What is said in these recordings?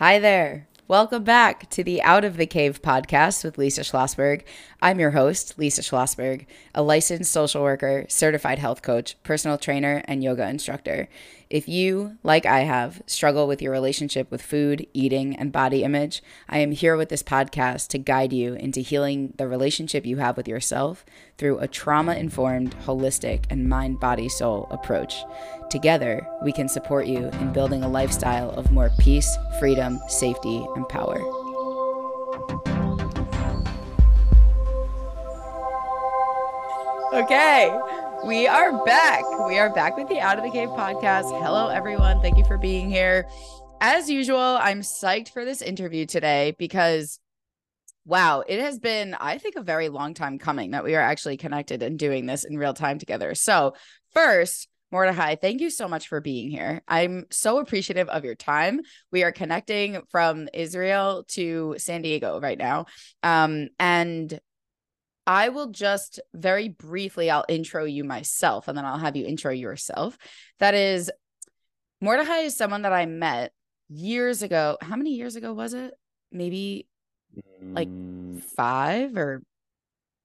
Hi there. Welcome back to the Out of the Cave podcast with Lisa Schlosberg. I'm your host, Lisa Schlosberg, a licensed social worker, certified health coach, personal trainer, and yoga instructor. If you, like I have, struggle with your relationship with food, eating, and body image, I am here with this podcast to guide you into healing the relationship you have with yourself through a trauma informed, holistic, and mind body soul approach. Together, we can support you in building a lifestyle of more peace, freedom, safety, and power. Okay. We are back. We are back with the Out of the Cave podcast. Hello, everyone. Thank you for being here. As usual, I'm psyched for this interview today because, wow, it has been, I think, a very long time coming that we are actually connected and doing this in real time together. So, first, Mordechai, thank you so much for being here. I'm so appreciative of your time. We are connecting from Israel to San Diego right now. Um, and I will just very briefly, I'll intro you myself and then I'll have you intro yourself. That is, Mordechai is someone that I met years ago. How many years ago was it? Maybe like Mm, five or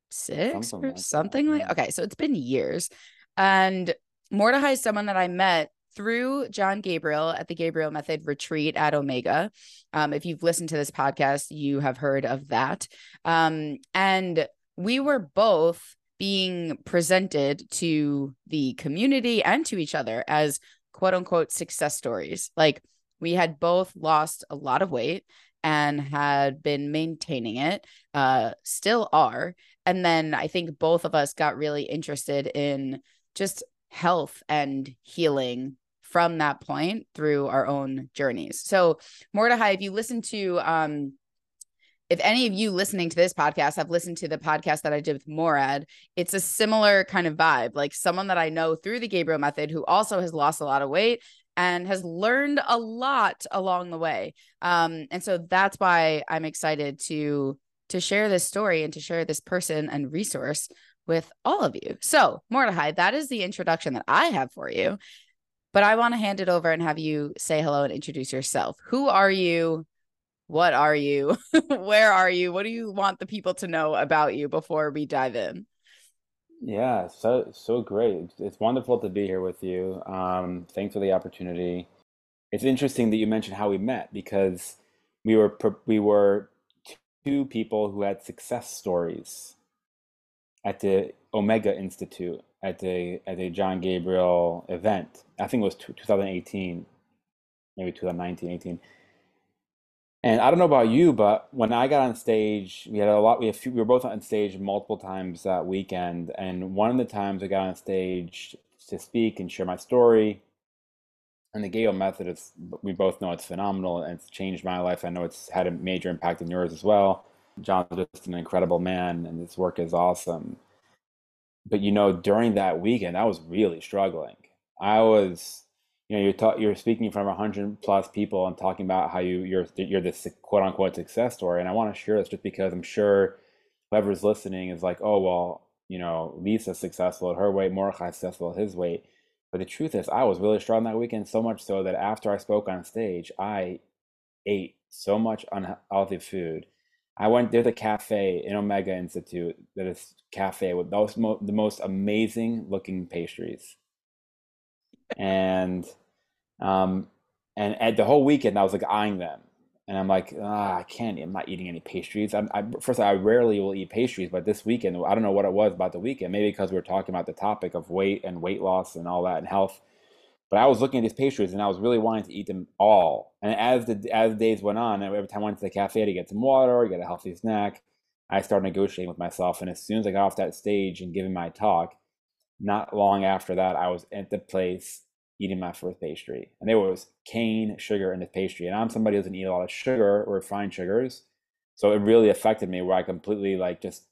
six something or like that, something like okay so it's been years and mordechai is someone that i met through john gabriel at the gabriel method retreat at omega um, if you've listened to this podcast you have heard of that um, and we were both being presented to the community and to each other as quote unquote success stories. Like we had both lost a lot of weight and had been maintaining it uh still are. And then i think both of us got really interested in just health and healing from that point through our own journeys. So mordechai if you listen to um if any of you listening to this podcast have listened to the podcast that I did with Morad, it's a similar kind of vibe. Like someone that I know through the Gabriel method who also has lost a lot of weight and has learned a lot along the way. Um, and so that's why I'm excited to to share this story and to share this person and resource with all of you. So, Mordechai, that is the introduction that I have for you. But I want to hand it over and have you say hello and introduce yourself. Who are you? What are you? Where are you? What do you want the people to know about you before we dive in? Yeah, so so great. It's wonderful to be here with you. Um, thanks for the opportunity. It's interesting that you mentioned how we met because we were we were two people who had success stories at the Omega Institute at the at a John Gabriel event. I think it was 2018, maybe 2019, 18. And I don't know about you, but when I got on stage, we had a lot. We had few, we were both on stage multiple times that weekend, and one of the times I got on stage to speak and share my story. And the Gabriel method is, we both know it's phenomenal and it's changed my life. I know it's had a major impact in yours as well. John's just an incredible man, and his work is awesome. But you know, during that weekend, I was really struggling. I was you know you're ta- you're speaking from a hundred plus people and talking about how you you're you're this quote unquote success story. And I want to share this just because I'm sure whoever's listening is like oh well you know Lisa's successful at her weight Mordechai's successful at his weight. But the truth is I was really strong that weekend so much so that after I spoke on stage I ate so much unhealthy food. I went there's a cafe in Omega Institute that is cafe with those mo- the most amazing looking pastries and um and at the whole weekend I was like eyeing them. And I'm like ah, I can't I'm not eating any pastries. I'm, I first I rarely will eat pastries but this weekend I don't know what it was about the weekend. Maybe because we were talking about the topic of weight and weight loss and all that and health. But I was looking at these pastries and I was really wanting to eat them all. And as the as the days went on every time I went to the cafe to get some water get a healthy snack I started negotiating with myself. And as soon as I got off that stage and giving my talk not long after that, I was at the place eating my first pastry, and there was cane sugar in the pastry. And I'm somebody who doesn't eat a lot of sugar or refined sugars, so it really affected me where I completely like just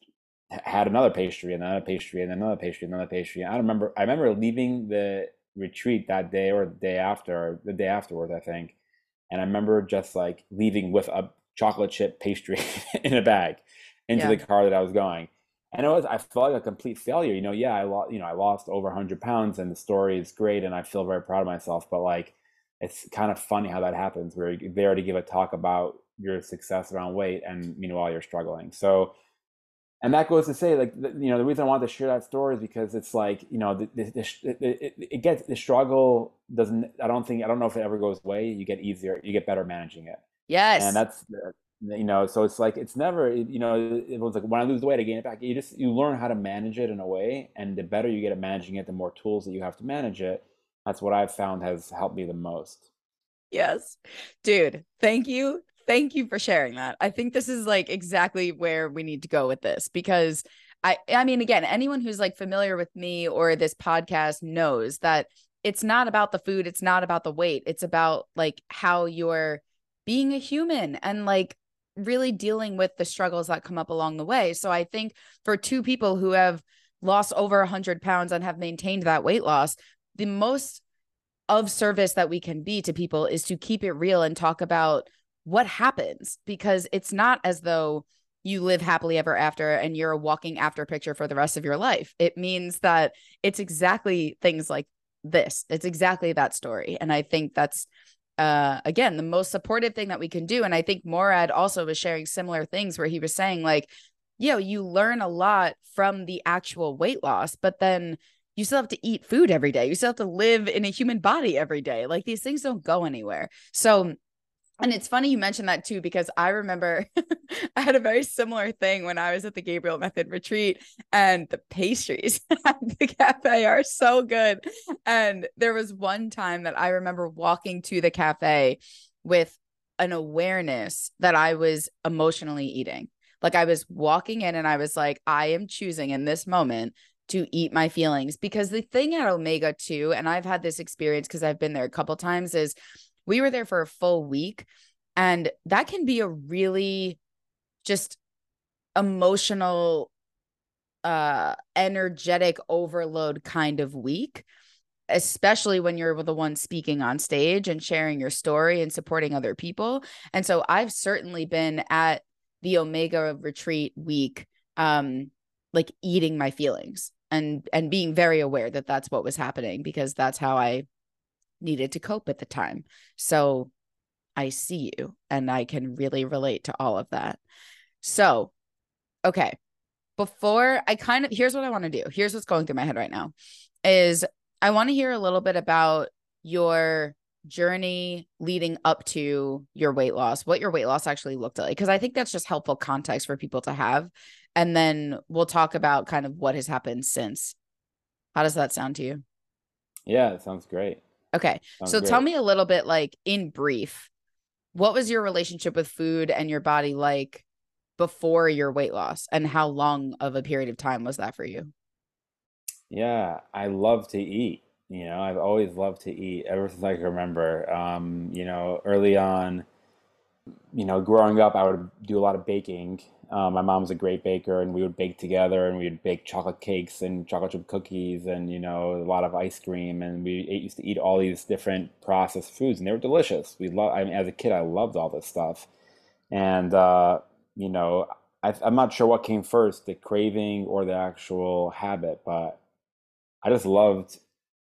had another pastry and another pastry and another pastry and another pastry. I remember I remember leaving the retreat that day or the day after, or the day afterwards, I think, and I remember just like leaving with a chocolate chip pastry in a bag into Yeah. the car that I was going. And it was, I felt like a complete failure. You know, yeah, I lost, you know, I lost over 100 pounds and the story is great and I feel very proud of myself. But like, it's kind of funny how that happens where you're there to give a talk about your success around weight and meanwhile you're struggling so and that goes to say like you know the reason i wanted to share that story is because it's like you know the, the, the it, it, gets the struggle doesn't i don't think i don't know if it ever goes away you get easier you get better managing it yes and that's you know so it's like it's never you know everyone's like when i lose the weight i gain it back. You just you learn how to manage it in a way and the better you get at managing it the more tools that you have to manage it. That's what i've found has helped me the most. Yes. Dude thank you thank you for sharing that. I think this is like exactly where we need to go with this because i i mean again anyone who's like familiar with me or this podcast knows that it's not about the food it's not about the weight it's about like how you're being a human and like really dealing with the struggles that come up along the way. So I think for two people who have lost over 100 pounds and have maintained that weight loss, the most of service that we can be to people is to keep it real and talk about what happens because it's not as though you live happily ever after and you're a walking after picture for the rest of your life. It means that it's exactly things like this. It's exactly that story. And I think that's uh again the most supportive thing that we can do and i think morad also was sharing similar things where he was saying like you know you learn a lot from the actual weight loss but then you still have to eat food every day. You still have to live in a human body every day. Like these things don't go anywhere. So and it's funny you mentioned that too, because I remember I had a very similar thing when I was at the Gabriel Method retreat, and the pastries at the cafe are so good. And there was one time that I remember walking to the cafe with an awareness that I was emotionally eating. Like I was walking in and I was like, I am choosing in this moment to eat my feelings because the thing at Omega too, and I've had this experience because I've been there a couple times, is we were there for a full week and that can be a really just emotional uh energetic overload kind of week especially when you're the one speaking on stage and sharing your story and supporting other people. And so i've certainly been at the omega retreat week um like eating my feelings and and being very aware that that's what was happening because that's how i needed to cope at the time. So I see you and I can really relate to all of that. So, okay. Before I kind of here's what I want to do. Here's what's going through my head right now is I want to hear a little bit about your journey leading up to your weight loss, what your weight loss actually looked like because I think that's just helpful context for people to have. And then we'll talk about kind of what has happened since. How does that sound to you? Yeah, it sounds great. Okay. Sounds so great. tell me a little bit like in brief, what was your relationship with food and your body like before your weight loss and how long of a period of time was that for you? Yeah, I love to eat. You know, I've always loved to eat ever since I can remember. Um, you know, early on, you know, growing up, I would do a lot of baking um, my mom's a great baker, and we would bake together, and we would bake chocolate cakes and chocolate chip cookies, and you know a lot of ice cream, and we ate, used to eat all these different processed foods, and they were delicious. We love. I mean, as a kid, I loved all this stuff, and uh, you know, I, I'm not sure what came first, the craving or the actual habit, but I just loved.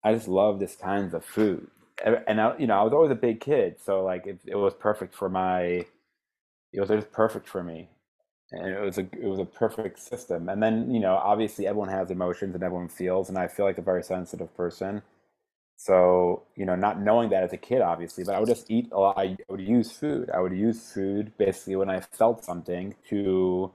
I just loved this kinds of food, and I, you know, I was always a big kid, so like it, it was perfect for my. It was just perfect for me and it was a it was a perfect system. And then you know, obviously, everyone has emotions and everyone feels, and I feel like a very sensitive person. So you know, not knowing that as a kid, obviously, but I would just eat a lot. I would use food. I would use food basically when I felt something to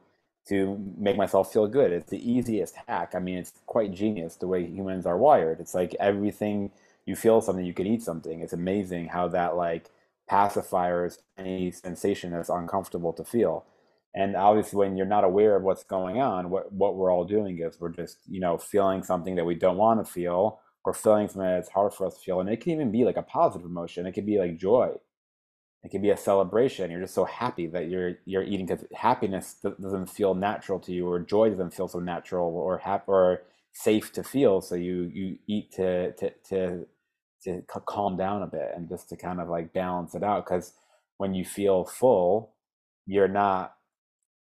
to make myself feel good. It's the easiest hack. I mean, it's quite genius the way humans are wired. It's like everything you feel something, you can eat something. It's amazing how that like pacifiers any sensation that's uncomfortable to feel. And obviously, when you're not aware of what's going on, what what we're all doing is we're just you know feeling something that we don't want to feel, or feeling something that's hard for us to feel. And it can even be like a positive emotion. It could be like joy. It could be a celebration. You're just so happy that you're you're eating because happiness doesn't feel natural to you, or joy doesn't feel so natural, or happy or safe to feel. So you you eat to to to to calm down a bit and just to kind of like balance it out. Because when you feel full, you're not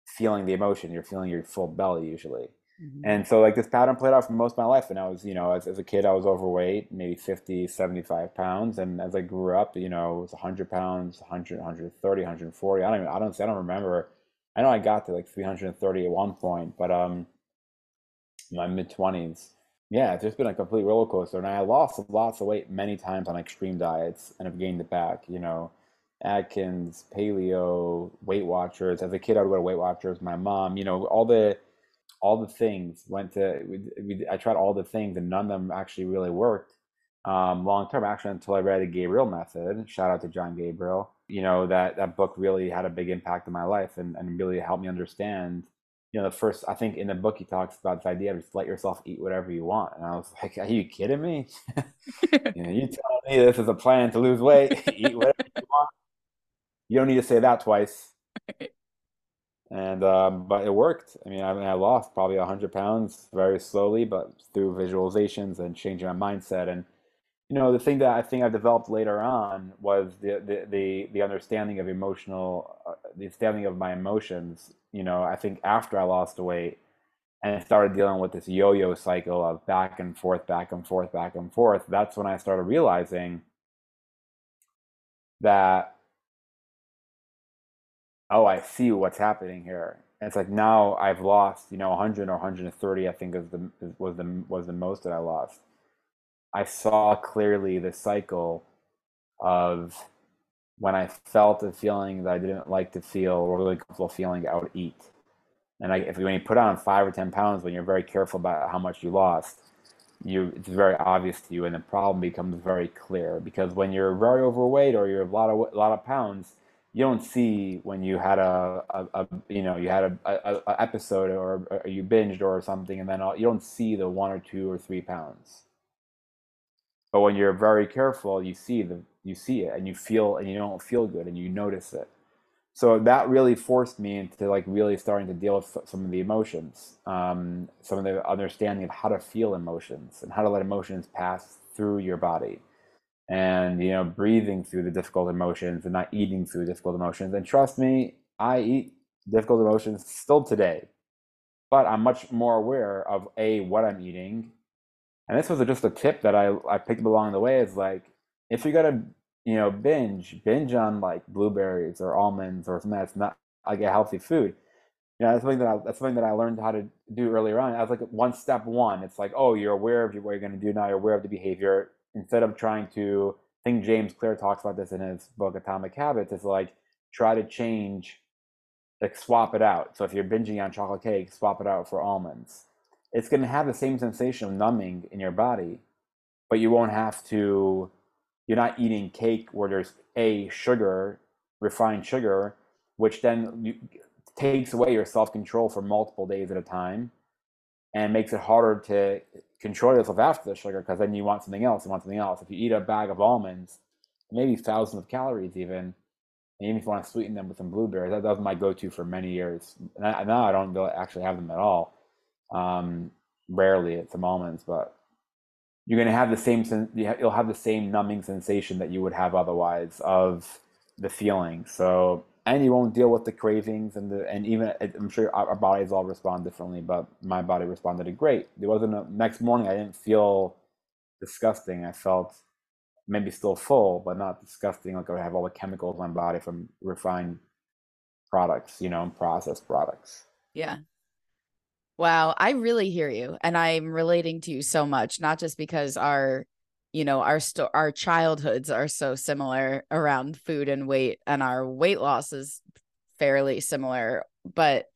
feeling the emotion. You're feeling your full belly usually. Mm-hmm. And so like this pattern played out for most of my life. And I was, you know, as, as a kid, I was overweight, maybe 50, 75 pounds. And as I grew up, you know, it was 100 pounds, 100, 130, 140. I don't even, I don't, I don't remember. I know I got to like 330 at one point, but um, my mid 20s. Yeah, it's just been a complete roller coaster. And I lost lots of weight many times on extreme diets and have gained it back, you know. Atkins, paleo, Weight Watchers. As a kid, I would go to Weight Watchers. My mom, you know, all the all the things went to. We, we, I tried all the things, and none of them actually really worked um, long term. Actually, until I read the Gabriel Method. Shout out to John Gabriel. You know that that book really had a big impact in my life, and and really helped me understand. You know, the first I think in the book he talks about this idea of just let yourself eat whatever you want, and I was like, "Are you kidding me? you, know, you tell me this is a plan to lose weight? eat whatever you want." You don't need to say that twice. and um, but it worked. I mean, I, mean, I lost probably hundred pounds very slowly, but through visualizations and changing my mindset. And you know, the thing that I think I developed later on was the the the, the understanding of emotional, uh, the understanding of my emotions. You know, I think after I lost the weight and started dealing with this yo-yo cycle of back and forth, back and forth, back and forth, that's when I started realizing that oh, I see what's happening here. And it's like now I've lost, you know, 100 or 130, I think is the was the was the most that I lost. I saw clearly the cycle of when I felt a feeling that I didn't like to feel or really comfortable feeling, I would eat. And I, if when you put on five or ten pounds, when you're very careful about how much you lost, you it's very obvious to you, and the problem becomes very clear. Because when you're very overweight or you're a lot of a lot of pounds, you don't see when you had a, a, a you know you had a, a, episode or, or you binged or something and then all, you don't see the one or two or three pounds. But when you're very careful you see the you see it and you feel and you don't feel good and you notice it. So that really forced me into like really starting to deal with some of the emotions um, some of the understanding of how to feel emotions and how to let emotions pass through your body and you know breathing through the difficult emotions and not eating through difficult emotions and trust me i eat difficult emotions still today but i'm much more aware of a what i'm eating and this was just a tip that i i picked up along the way is like if you're gonna you know binge binge on like blueberries or almonds or something that's not like a healthy food you know that's something that I, that's something that I learned how to do earlier on. I was like one step one. It's like, oh, you're aware of what you're going to do now. You're aware of the behavior instead of trying to I think James Clear talks about this in his book Atomic Habits, is like try to change like swap it out. So if you're binging on chocolate cake, swap it out for almonds. It's to have the same sensation of numbing in your body, but you won't have to you're not eating cake where there's a sugar, refined sugar, which then you, takes away your self-control for multiple days at a time and makes it harder to control yourself after the sugar because then you want something else. You want something else. If you eat a bag of almonds, maybe thousands of calories even, and even if you want to sweeten them with some blueberries, that, that was my go-to for many years. Now I don't really actually have them at all. Um, rarely it's some almonds, but you're going to have the same you'll have the same numbing sensation that you would have otherwise of the feeling. So and you won't deal with the cravings and the and even I'm sure our bodies all respond differently, but my body responded great. There wasn't a next morning I didn't feel disgusting. I felt maybe still full, but not disgusting. Like I have all the chemicals in my body from refined products, you know, and processed products. Yeah. Wow, I really hear you, and I'm relating to you so much. Not just because our you know our sto- our childhoods are so similar around food and weight and our weight loss is fairly similar but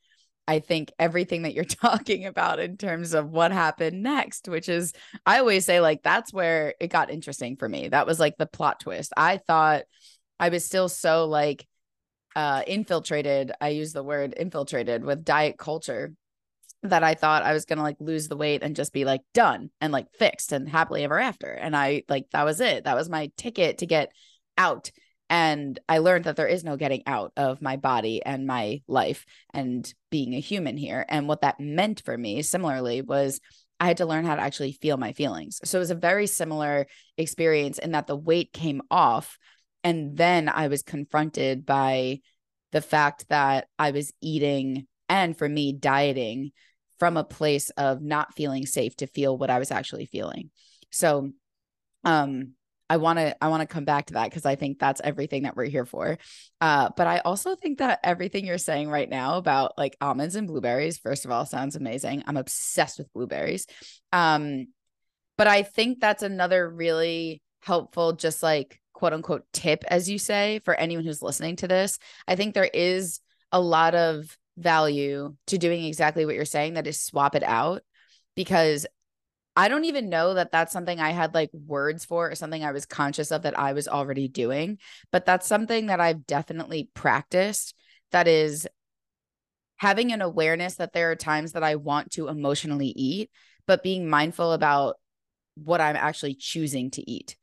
i think everything that you're talking about in terms of what happened next which is i always say like that's where it got interesting for me. That was like the plot twist. I thought i was still so like uh infiltrated i use the word infiltrated with diet culture that I thought I was going to like lose the weight and just be like done and like fixed and happily ever after. And I like that was it. That was my ticket to get out. And I learned that there is no getting out of my body and my life and being a human here. And what that meant for me, similarly, was I had to learn how to actually feel my feelings. So it was a very similar experience in that the weight came off. And then I was confronted by the fact that I was eating and for me, dieting from a place of not feeling safe to feel what I was actually feeling. So, um, I want to I want to come back to that because I think that's everything that we're here for. Uh, but I also think that everything you're saying right now about like almonds and blueberries, first of all, sounds amazing. I'm obsessed with blueberries. Um, but I think that's another really helpful, just like quote unquote tip, as you say, for anyone who's listening to this. I think there is a lot of value to doing exactly what you're saying that is swap it out because I don't even know that that's something I had like words for or something I was conscious of that I was already doing, but that's something that I've definitely practiced that is having an awareness that there are times that I want to emotionally eat, but being mindful about what I'm actually choosing to eat.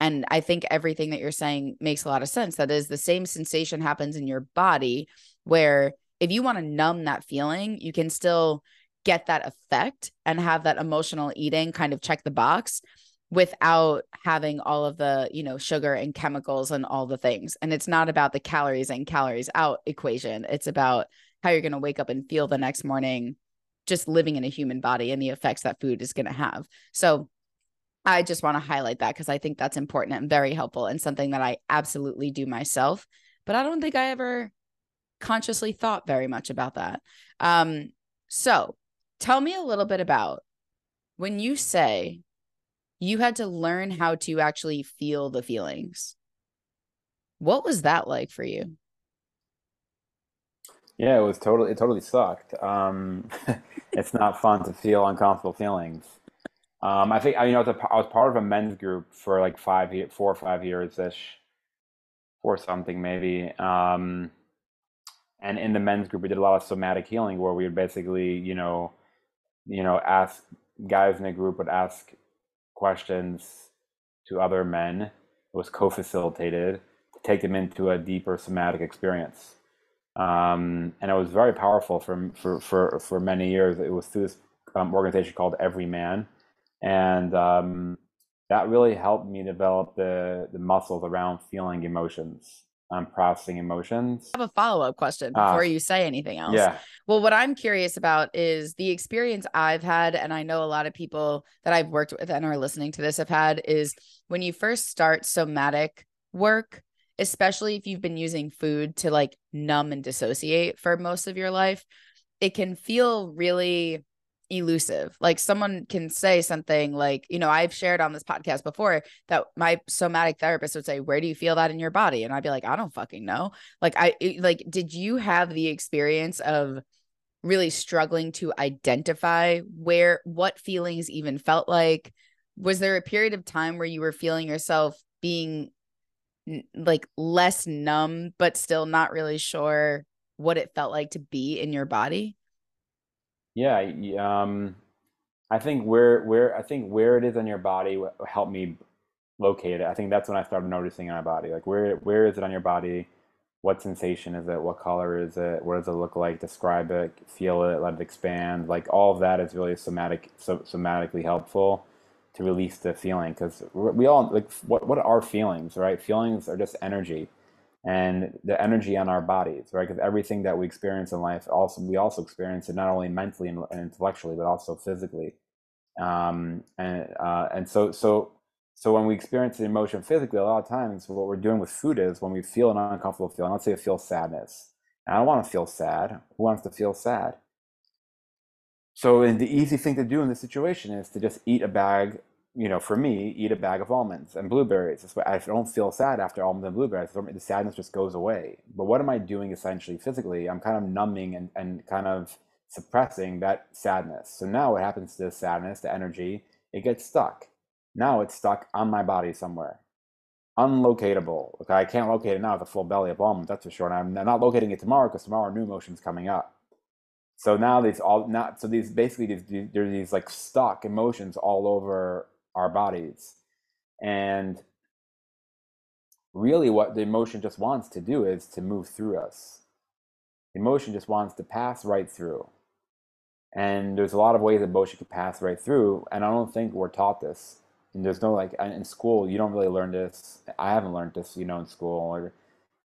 And I think everything that you're saying makes a lot of sense. That is the same sensation happens in your body where if you want to numb that feeling, you can still get that effect and have that emotional eating kind of check the box without having all of the, you know, sugar and chemicals and all the things. And it's not about the calories in, calories out equation. It's about how you're going to wake up and feel the next morning just living in a human body and the effects that food is going to have. So I just want to highlight that because I think that's important and very helpful and something that I absolutely do myself. But I don't think I ever consciously thought very much about that. Um, so tell me a little bit about when you say you had to learn how to actually feel the feelings. What was that like for you? Yeah, it was totally it totally sucked. Um, it's not fun to feel uncomfortable feelings. Um, I think I you know I was, part of a men's group for like five four or five years ish, for something maybe. Um, and in the men's group, we did a lot of somatic healing where we would basically, you know, you know, ask guys in the group would ask questions to other men. It was co-facilitated to take them into a deeper somatic experience. Um, and it was very powerful for, for, for, for many years. It was through this um, organization called Evryman. And um, that really helped me develop the, the muscles around feeling emotions um, processing emotions. I have a follow up question uh, before you say anything else. Yeah. Well, what I'm curious about is the experience I've had, and I know a lot of people that I've worked with and are listening to this have had, is when you first start somatic work, especially if you've been using food to like numb and dissociate for most of your life, it can feel really elusive. Like someone can say something like, you know, I've shared on this podcast before that my somatic therapist would say, "Where do you feel that in your body?" And I'd be like, "I don't fucking know." Like I like did you have the experience of really struggling to identify where what feelings even felt like? Was there a period of time where you were feeling yourself being like less numb but still not really sure what it felt like to be in your body? Yeah, um, I think where where I think where it is on your body helped me locate it. I think that's when I started noticing in my body, like where where is it on your body? What sensation is it? What color is it? What does it look like? Describe it, feel it, let it expand. Like all of that is really somatic, so, somatically helpful to release the feeling because we all like what what are feelings, right? Feelings are just energy and the energy on our bodies, right? Because everything that we experience in life, also we also experience it not only mentally and, intellectually, but also physically. Um, and uh, and so so so when we experience the emotion physically, a lot of times what we're doing with food is when we feel an uncomfortable feeling. Let's say it feels sadness. And I don't want to feel sad. Who wants to feel sad? So, the easy thing to do in this situation is to just eat a bag you know, for me, eat a bag of almonds and blueberries. I don't feel sad after almonds and blueberries. The sadness just goes away. But what am I doing essentially physically? I'm kind of numbing and, and kind of suppressing that sadness. So now what happens to the sadness, the energy, it gets stuck. Now it's stuck on my body somewhere. Unlocatable. Okay, I can't locate it now with a full belly of almonds, that's for sure. And I'm not locating it tomorrow because tomorrow new emotion's coming up. So now these all not so these basically these there's these like stuck emotions all over our bodies. And really, what the emotion just wants to do is to move through us. Emotion just wants to pass right through. And there's a lot of ways that emotion can pass right through. And I don't think we're taught this. And there's no like in school, you don't really learn this. I haven't learned this, you know, in school. Or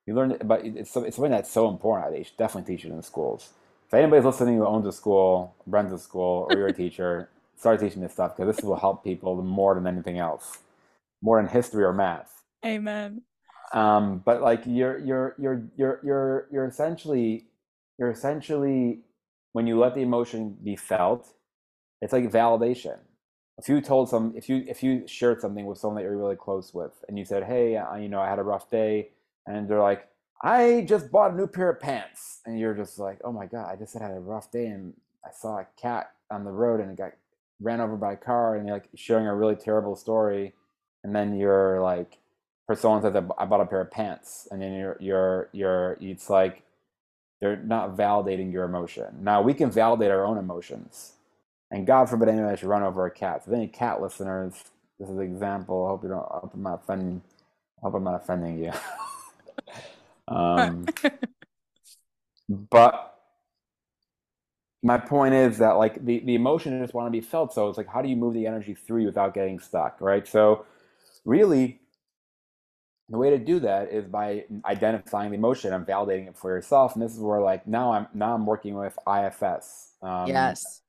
you learn it, but it's, it's something that's so important. They should definitely teach it in schools. if anybody's listening who owns a school, runs a school, or you're a teacher, start teaching this stuff because this will help people more than anything else, more than history or math. Amen. Um, but like you're you're you're you're you're you're essentially you're essentially when you let the emotion be felt, it's like validation. If you told some, if you if you shared something with someone that you're really close with, and you said, "Hey, I, you know, I had a rough day," and they're like, "I just bought a new pair of pants," and you're just like, "Oh my god, I just had a rough day, and I saw a cat on the road, and it got ran over by a car," and you're like sharing a really terrible story, and then you're like, for someone says, "I bought a pair of pants," and then you're you're you're it's like they're not validating your emotion. Now we can validate our own emotions and God forbid anyone should run over a cat. So, any cat listeners, this is an example. I hope you don't. I hope I'm not offending. I hope I'm not offending you. um, but my point is that like the, the emotion just want to be felt. So it's like, how do you move the energy through without getting stuck, right? So really, the way to do that is by identifying the emotion and validating it for yourself. And this is where like now I'm now I'm working with IFS. Um, yes.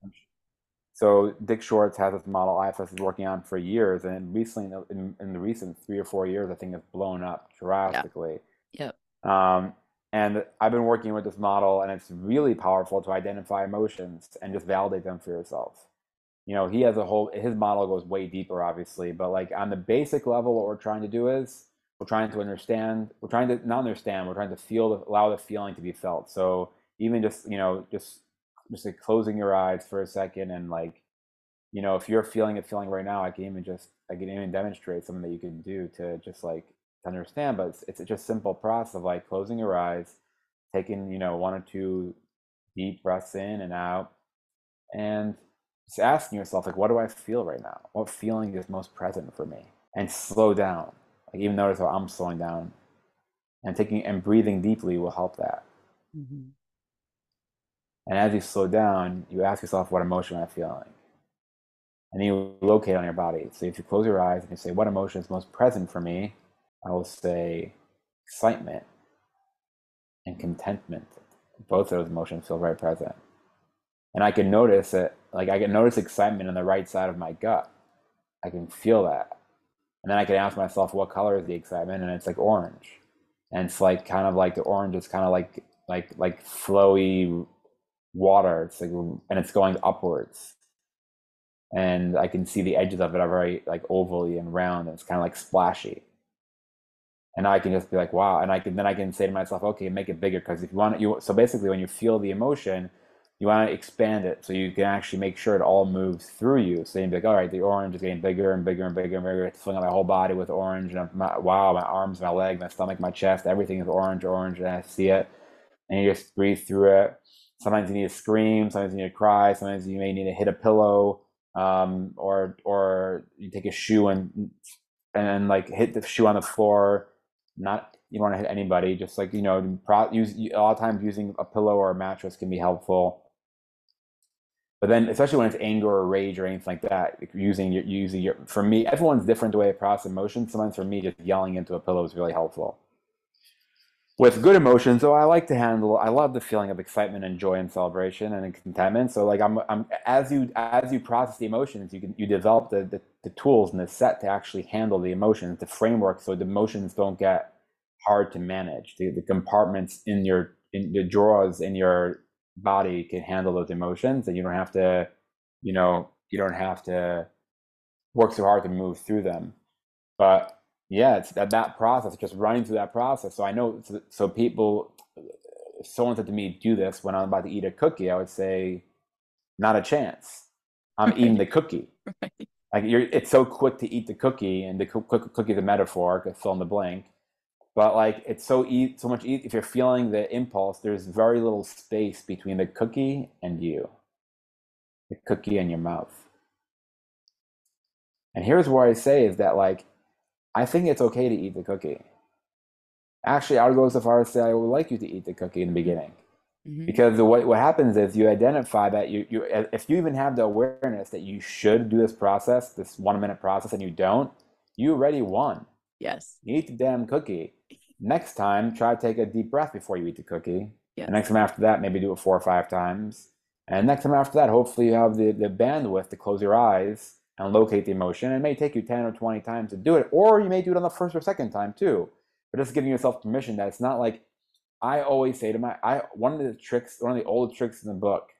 So Dick Schwartz has this model IFS is working on for years, and recently, in, in the recent three or four years, I think it's blown up drastically. Yep. Um, and I've been working with this model, and it's really powerful to identify emotions and just validate them for yourself. You know, he has a whole his model goes way deeper, obviously, but like on the basic level, what we're trying to do is we're trying to understand, we're trying to not understand, we're trying to feel, allow the feeling to be felt. So even just you know, just just like closing your eyes for a second and like you know if you're feeling a feeling right now i can even just i can even demonstrate something that you can do to just like to understand but it's, it's just simple process of like closing your eyes taking you know one or two deep breaths in and out and just asking yourself like what do i feel right now what feeling is most present for me and slow down like even notice how i'm slowing down and taking and breathing deeply will help that mm-hmm. And as you slow down, you ask yourself, what emotion am I feeling? And you locate on your body. So if you close your eyes and you say, what emotion is most present for me? I will say excitement and contentment. Both of those emotions feel very present. And I can notice it, like I can notice excitement on the right side of my gut. I can feel that. And then I can ask myself, what color is the excitement? And it's like orange. And it's like kind of like the orange is kind of like like like flowy water. It's like, and it's going upwards. And I can see the edges of it are very like ovally and round, and it's kind of like splashy. And I can just be like, wow. And I can then I can say to myself, okay, make it bigger because if you want you so basically when you feel the emotion, you want to expand it so you can actually make sure it all moves through you. So you'd be like, all right, the orange is getting bigger and bigger and bigger and bigger. It's filling up my whole body with orange. And I'm, my, wow, my arms, my leg, my stomach, my chest, everything is orange, orange. And I see it. And you just breathe through it. Sometimes you need to scream. Sometimes you need to cry. Sometimes you may need to hit a pillow, um, or or you take a shoe and and like hit the shoe on the floor. Not you don't want to hit anybody. Just like you know, pro, use a lot of times using a pillow or a mattress can be helpful. But then, especially when it's anger or rage or anything like that, using your using your for me, everyone's different the way they process emotions. Sometimes for me, just yelling into a pillow is really helpful with good emotions so i like to handle i love the feeling of excitement and joy and celebration and contentment so like i'm, I'm as you as you process the emotions you can you develop the, the, the tools and the set to actually handle the emotions the framework so the emotions don't get hard to manage the, the compartments in your in the drawers in your body can handle those emotions and you don't have to you know you don't have to work so hard to move through them but yeah, it's that, that process, just running through that process. So I know, so, so people, if someone said to me, do this when I'm about to eat a cookie, I would say, not a chance. I'm right. eating the cookie. Right. Like you're, it's so quick to eat the cookie, and the cookie the metaphor, fill in the blank. But like it's so e- so much. E- if you're feeling the impulse, there's very little space between the cookie and you, the cookie and your mouth. And here's where I say is that like I think it's okay to eat the cookie. Actually, I would go so far as to say I would like you to eat the cookie in the beginning. Mm-hmm. Because what, what happens is you identify that you, you if you even have the awareness that you should do this process, this one minute process, and you don't, you already won. Yes. You eat the damn cookie. next time, try to take a deep breath before you eat the cookie. Yes. The next time after that, maybe do it four or five times. And next time after that, hopefully you have the, the bandwidth to close your eyes and locate the emotion. It may take you 10 or 20 times to do it, or you may do it on the first or second time too. But just giving yourself permission that it's not like I always say to my I one of the tricks, one of the old tricks in the book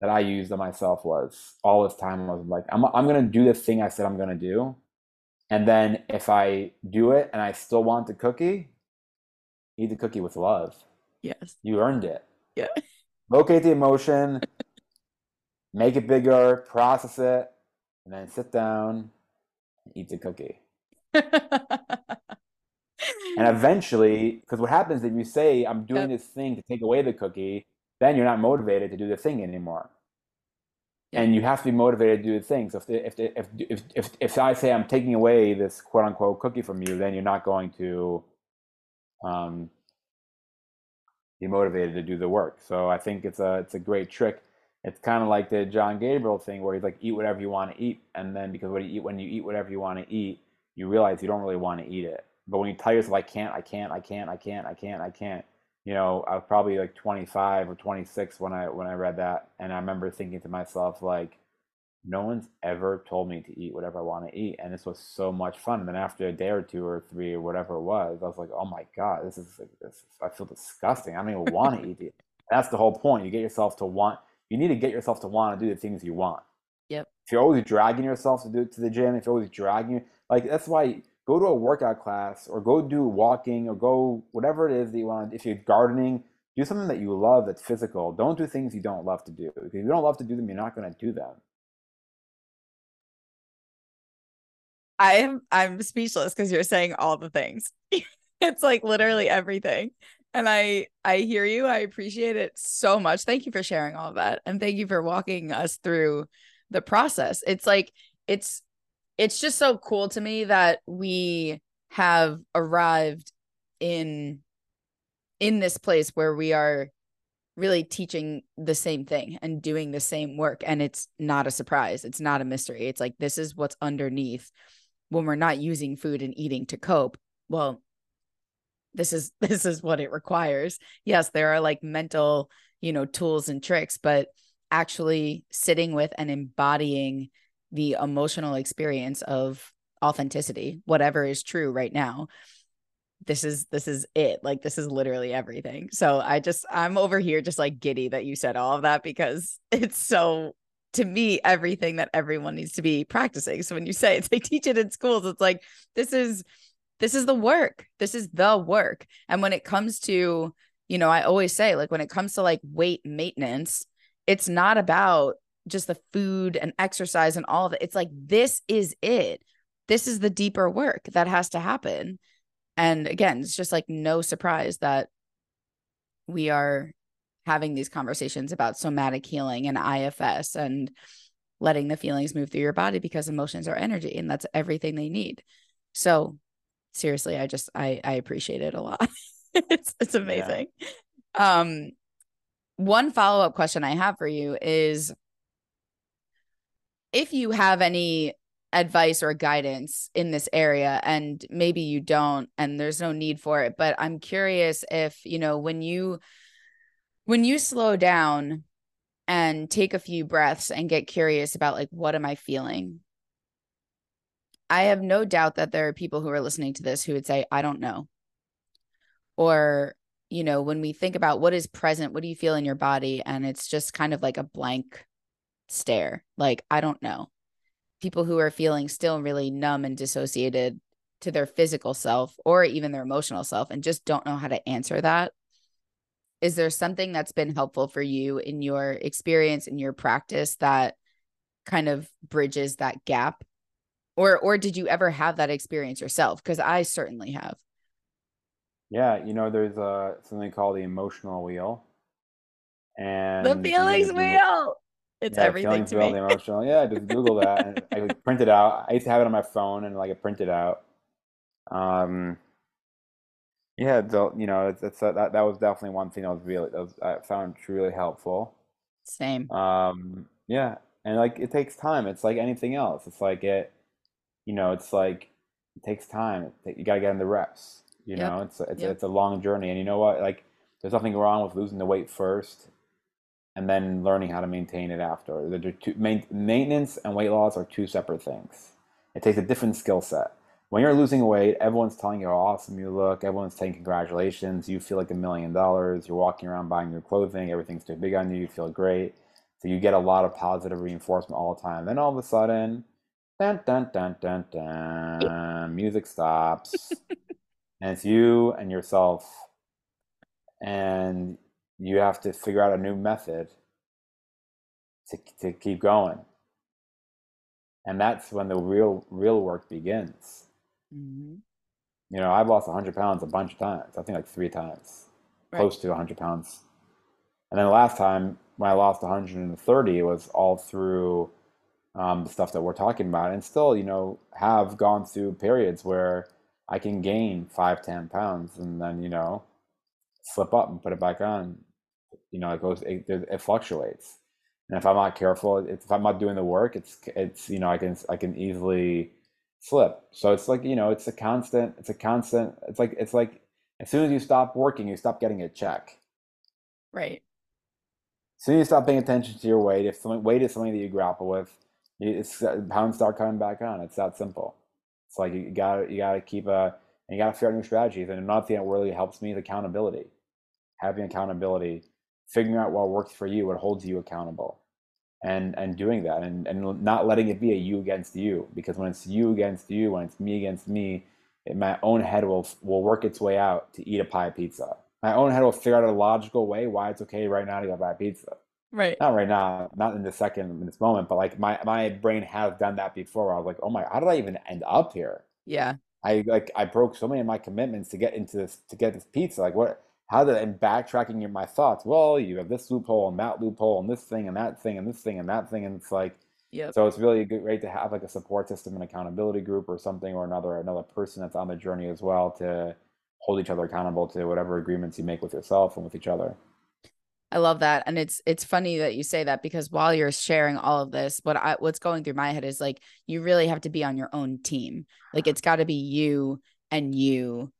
that I used on myself was all this time I was like, I'm I'm gonna do the thing I said I'm gonna do. And then if I do it and I still want the cookie, eat the cookie with love. Yes. You earned it. Yeah. Locate the emotion, make it bigger, process it, and then sit down and eat the cookie. And eventually, because what happens if you say, I'm doing Yep. this thing to take away the cookie, then you're not motivated to do the thing anymore. And you have to be motivated to do the thing. So if, the, if, the, if, if, if, if I say I'm taking away this quote unquote cookie from you, then you're not going to um, be motivated to do the work. So I think it's a, it's a great trick. It's kind of like the John Gabriel thing where he's like, eat whatever you want to eat. And then because when you eat, when you eat whatever you want to eat, you realize you don't really want to eat it. But when you tell yourself, I can't, I can't, I can't, I can't, I can't, I can't, you know, I was probably like 25 or 26 when I when I read that, and I remember thinking to myself like, no one's ever told me to eat whatever I want to eat, and this was so much fun. And then after a day or two or three or whatever it was, I was like, oh my god, this is, this is I feel disgusting. I don't even want to eat it. That's the whole point. You get yourself to want. You need to get yourself to want to do the things you want. Yep. If you're always dragging yourself to do it to the gym, if you're always dragging, like that's why go to a workout class or go do walking or go whatever it is that you want. If you're gardening, do something that you love that's physical. Don't do things you don't love to do. If you don't love to do them, you're not going to do them. I am I'm speechless because you're saying all the things. it's like literally everything. And I I hear you. I appreciate it so much. Thank you for sharing all of that. And thank you for walking us through the process. It's like it's it's just so cool to me that we have arrived in in this place where we are really teaching the same thing and doing the same work. And it's not a surprise. It's not a mystery. It's like this is what's underneath when we're not using food and eating to cope. Well this is this is what it requires. Yes there are like mental you know tools and tricks but actually sitting with and embodying the emotional experience of authenticity whatever is true right now this is this is it. Like this is literally everything. So i just i'm over here just like giddy that you said all of that because it's so to me everything that everyone needs to be practicing. So when you say it's they teach it in schools it's like this is this is the work. This is the work. And when it comes to you know i always say like when it comes to like weight maintenance it's not about just the food and exercise and all of it it's like this is it this is the deeper work that has to happen and again, it's just like no surprise that we are having these conversations about somatic healing and IFS and letting the feelings move through your body because emotions are energy and that's everything they need. So seriously, I just I I appreciate it a lot. it's it's amazing. Yeah. Um one follow-up question I have for you is if you have any advice or guidance in this area and maybe you don't and there's no need for it but i'm curious if you know when you when you slow down and take a few breaths and get curious about like what am i feeling? I have no doubt that there are people who are listening to this who would say i don't know. Or you know when we think about what is present what do you feel in your body? And it's just kind of like a blank stare. Like i don't know. People who are feeling still really numb and dissociated to their physical self or even their emotional self and just don't know how to answer that. Is there something that's been helpful for you in your experience in your practice that kind of bridges that gap? Or or did you ever have that experience yourself? Because i certainly have. Yeah you know there's a something called the emotional wheel. And the feelings wheel it's yeah, everything to me. Emotional. Yeah, just Google that and I like, print it out. I used to have it on my phone and like I print it out. Um, yeah, the, you know, it's, it's uh, that that was definitely one thing that was really that was, I found really helpful. Same. Um, yeah, and like it takes time. It's like anything else. It's like it, you know, it's like it takes time. You gotta get in the reps. You Yep. know, it's it's Yep. it's a long journey, and you know what? Like, there's nothing wrong with losing the weight first, and then learning how to maintain it after. The two, main, maintenance and weight loss are two separate things. It takes a different skill set. When you're losing weight, everyone's telling you how awesome you look. Everyone's saying congratulations. You feel like a million dollars. You're walking around buying new clothing. Everything's too big on you. You feel great. So you get a lot of positive reinforcement all the time. Then all of a sudden, dun dun dun dun dun, music stops, and it's you and yourself, and you have to figure out a new method to to keep going. And that's when the real real work begins. Mhm. You know, I've lost 100 pounds a bunch of times. I think like three times, Right. close to 100 pounds. And then the last time when I lost 130, it was all through um, the stuff that we're talking about. And still, you know, have gone through periods where I can gain five, 10 pounds and then, you know, slip up and put it back on. You know, it goes, it, it fluctuates. And if I'm not careful, if I'm not doing the work, it's, it's, you know, I can, I can easily slip. So it's like, you know, it's a constant, it's a constant, it's like, it's like, as soon as you stop working, you stop getting a check. Right. As soon as you stop paying attention to your weight, if something, weight is something that you grapple with, it's uh, pounds start coming back on. It's that simple. It's like you gotta, you gotta keep a, and you gotta figure out new strategies. And another thing that really helps me is accountability. Having accountability, figuring out what works for you, what holds you accountable, and and doing that, and and not letting it be a you against you. Because when it's you against you, when it's me against me, it, my own head will will work its way out to eat a pie of pizza. My own head will figure out a logical way why it's okay right now to go buy a pizza Right. not right now, not in this second, in this moment, but like my my brain has done that before. I was like, oh my, how did I even end up here? Yeah. I like I broke so many of my commitments to get into this to get this pizza. Like what? How did I'm backtracking in my thoughts? Well, you have this loophole and that loophole and this thing and that thing and this thing and that thing, and it's like Yep. so it's really good, great to have like a support system, an accountability group or something or another another person that's on the journey as well to hold each other accountable to whatever agreements you make with yourself and with each other. I love that. And it's it's funny that you say that because while you're sharing all of this, what I what's going through my head is like you really have to be on your own team. Like it's got to be you and you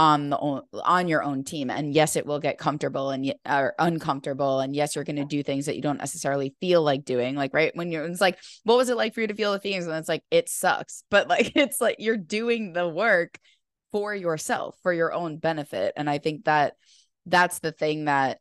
on the on your own team. And yes, it will get comfortable and or uncomfortable. And yes, you're going to do things that you don't necessarily feel like doing. Like right when you're, it's like, what was it like for you to feel the things? And it's like it sucks, but like it's like you're doing the work for yourself for your own benefit. And I think that that's the thing that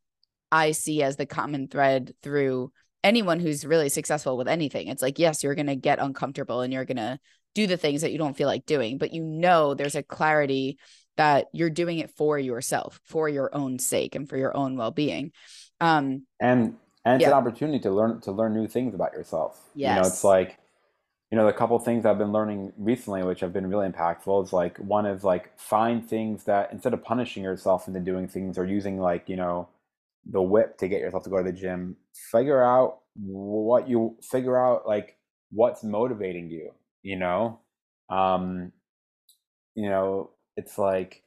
I see as the common thread through anyone who's really successful with anything. It's like, yes, you're going to get uncomfortable and you're going to do the things that you don't feel like doing, but you know, there's a clarity that you're doing it for yourself, for your own sake and for your own well-being. Um, and and it's Yeah. an opportunity to learn to learn new things about yourself you know it's like you know the couple things i've been learning recently which have been really impactful is like one is like find things that instead of punishing yourself into doing things or using like you know the whip to get yourself to go to the gym figure out what you figure out like what's motivating you you know um you know it's like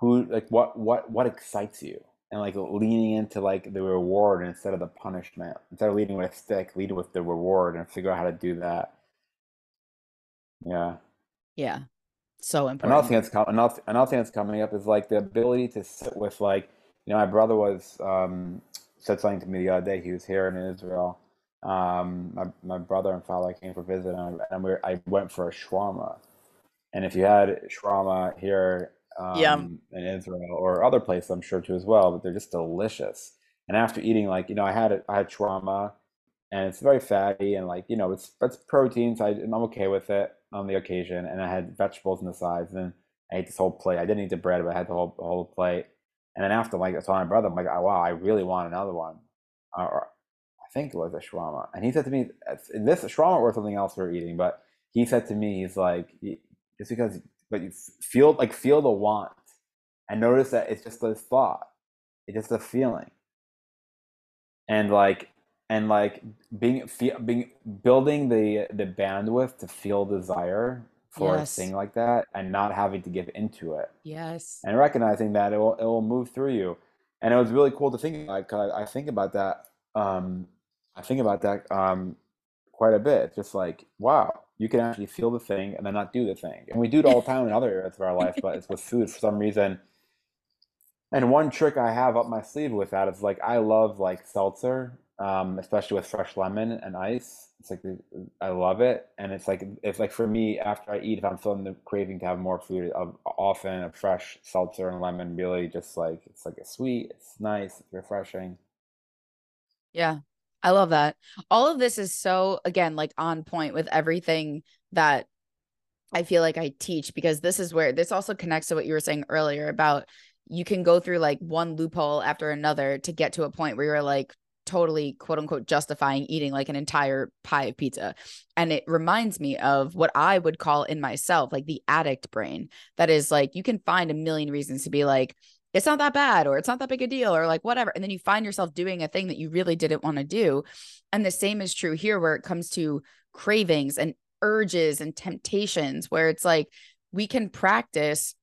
who like what what what excites you? And like leaning into like the reward instead of the punishment instead of leading with a stick lead with the reward and figure out how to do that. Yeah. Yeah. So another important. thing that's com- another, another thing that's coming up is like the ability to sit with like you know my brother was um said something to me the other day he was here in Israel. Um my, my brother and father came for visit and, I, and we I went for a shawarma and if you had shawarma here Yum. um in Israel or other places I'm sure too as well but they're just delicious. And after eating like you know I had it I had shawarma and it's very fatty and like you know it's it's protein so I, I'm okay with it on the occasion. And I had vegetables on the sides and I ate this whole plate. I didn't eat the bread but I had the whole whole plate. And then after like I told my brother I'm like oh, wow I really want another one. Or I think it was a shawarma. And he said to me this shawarma or something else we are eating but he said to me he's like "Y- just because but you feel like feel the want and notice that it's just a thought it's just a feeling and like and like being feel, being building the the bandwidth to feel desire for Yes. a thing like that and not having to give into it Yes. and recognizing that it will it will move through you and it was really cool to think about 'cause I, I think about that um I think about that um quite a bit just like wow you can actually feel the thing and then not do the thing. And we do it all the time in other areas of our life, but it's with food for some reason. And one trick I have up my sleeve with that is like I love like seltzer, um, especially with fresh lemon and ice. It's like I love it, and it's like it's like for me after I eat, if I'm feeling the craving to have more food, I'll, often a fresh seltzer and lemon really just like it's like a sweet, it's nice, refreshing. Yeah, I love that. All of this is so, again, like on point with everything that I feel like I teach because this is where this also connects to what you were saying earlier about you can go through like one loophole after another to get to a point where you're like totally quote unquote justifying eating like an entire pie of pizza. And it reminds me of what I would call in myself like the addict brain that is like you can find a million reasons to be like, it's not that bad or it's not that big a deal or like whatever. And then you find yourself doing a thing that you really didn't want to do. And the same is true here where it comes to cravings and urges and temptations, where it's like we can practice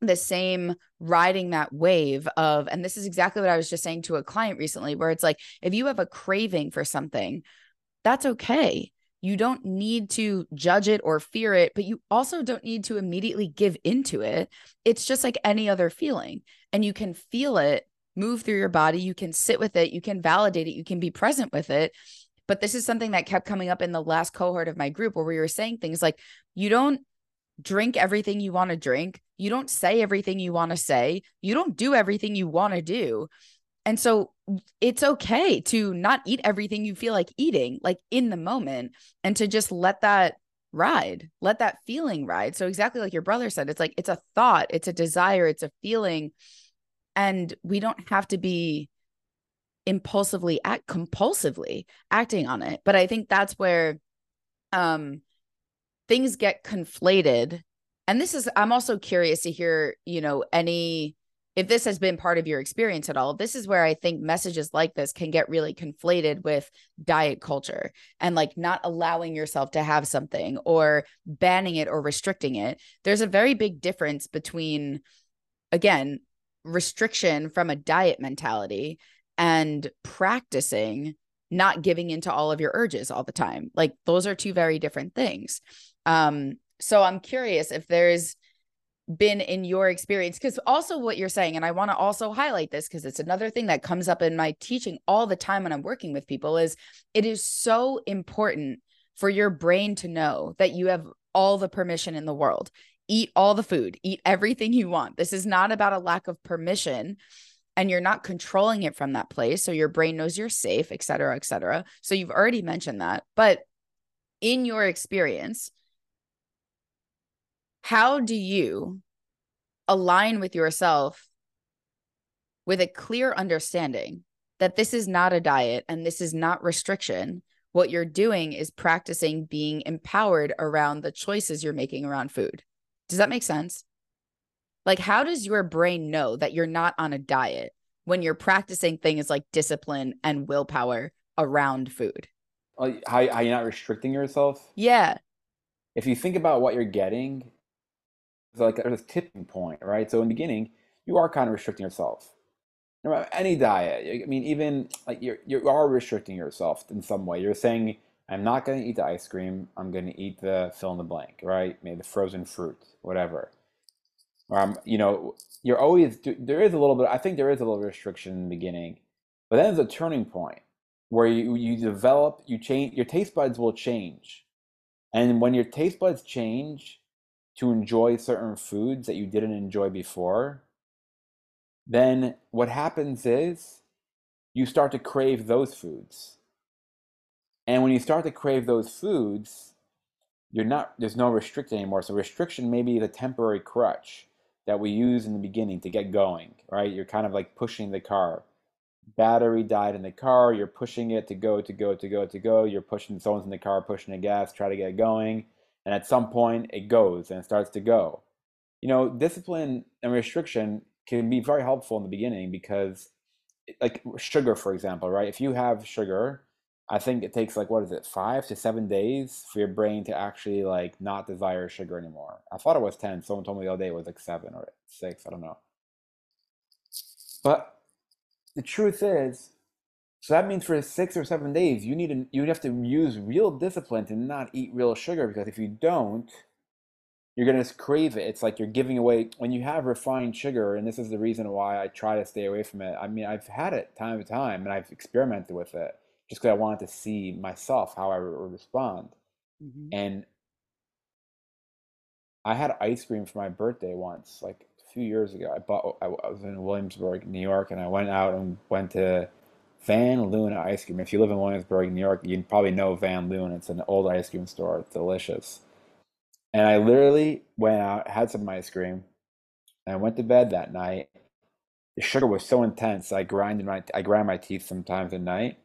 the same riding that wave of, and this is exactly what I was just saying to a client recently, where it's like, if you have a craving for something, that's okay. You don't need to judge it or fear it, but you also don't need to immediately give into it. It's just like any other feeling, and you can feel it move through your body. You can sit with it, you can validate it, you can be present with it. But this is something that kept coming up in the last cohort of my group where we were saying things like, you don't drink everything you want to drink. You don't say everything you want to say. You don't do everything you want to do. And so it's okay to not eat everything you feel like eating, like in the moment, and to just let that ride, let that feeling ride. So, exactly like your brother said, it's like it's a thought, it's a desire, it's a feeling. And we don't have to be impulsively act compulsively acting on it. But I think that's where um things get conflated. And this is I'm also curious to hear, you know, any if this has been part of your experience at all, this is where I think messages like this can get really conflated with diet culture and like not allowing yourself to have something or banning it or restricting it. There's a very big difference between, again, restriction from a diet mentality and practicing not giving into all of your urges all the time. Like those are two very different things. Um, so I'm curious if there's been in your experience because also what you're saying and i want to also highlight this because it's another thing that comes up in my teaching all the time when i'm working with people is it is so important for your brain to know that you have all the permission in the world eat all the food eat everything you want this is not about a lack of permission and you're not controlling it from that place so your brain knows you're safe et cetera et cetera so you've already mentioned that but in your experience how do you align with yourself with a clear understanding that this is not a diet and this is not restriction? What you're doing is practicing being empowered around the choices you're making around food. Does that make sense? Like, how does your brain know that you're not on a diet when you're practicing things like discipline and willpower around food? Oh, how, how you're not restricting yourself? Yeah. If you think about what you're getting, it's like there's a tipping point, right? So in the beginning, you are kind of restricting yourself. Any diet, I mean, even like you're you are restricting yourself in some way. You're saying, I'm not going to eat the ice cream. I'm going to eat the fill in the blank, right? Maybe the frozen fruit, whatever. Or I'm, you know, you're always there is a little bit. I think there is a little restriction in the beginning, but then there's a turning point where you you develop, you change. Your taste buds will change, and when your taste buds change, to enjoy certain foods that you didn't enjoy before, then what happens is you start to crave those foods. And when you start to crave those foods, you're not there's no restriction anymore. So restriction may be the temporary crutch that we use in the beginning to get going, right? You're kind of like pushing the car. Battery died in the car, you're pushing it to go, to go, to go, to go. You're pushing someone's in the car, pushing the gas, try to get going and at some point it goes and it starts to go. You know, discipline and restriction can be very helpful in the beginning because, like sugar, for example, right? If you have sugar, I think it takes like what is it, five to seven days for your brain to actually like not desire sugar anymore. I thought it was ten. Someone told me the other day it was like seven or six. I don't know. But the truth is, So that means for six or seven days, you need to you have to use real discipline to not eat real sugar because if you don't, you're gonna crave it. It's like you're giving away when you have refined sugar, and this is the reason why I try to stay away from it. I mean, I've had it time to time, and I've experimented with it just because I wanted to see myself how I would respond. Mm-hmm. And I had ice cream for my birthday once, like a few years ago. I bought. I was in Williamsburg, New York, and I went out and went to Van Leeuwen ice cream. If you live in Williamsburg, New York, you probably know Van Leeuwen. It's an old ice cream store. It's delicious. And I literally went out, had some ice cream, and I went to bed that night. The sugar was so intense, I grinded my I grind my teeth sometimes at night.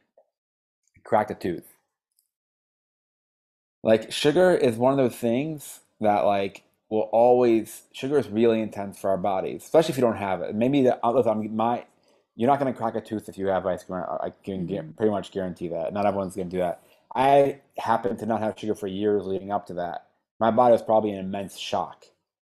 Cracked a tooth. Like sugar is one of those things that like will always sugar is really intense for our bodies, especially if you don't have it. Maybe the other my you're not going to crack a tooth if you have ice cream. I can mm-hmm. pretty much guarantee that. Not everyone's going to do that. I happened to not have sugar for years leading up to that. My body was probably in immense shock.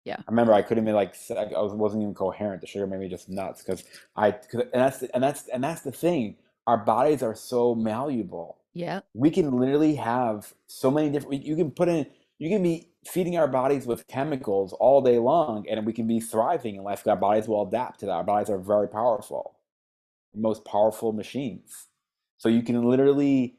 Yeah. I remember I couldn't even like I wasn't even coherent. The sugar made me just nuts because I cause, and that's the, and that's and that's the thing. Our bodies are so malleable. Yeah. We can literally have so many different. You can put in. You can be feeding our bodies with chemicals all day long, and we can be thriving in life. Our bodies will adapt to that. Our bodies are very powerful most powerful machines. So you can literally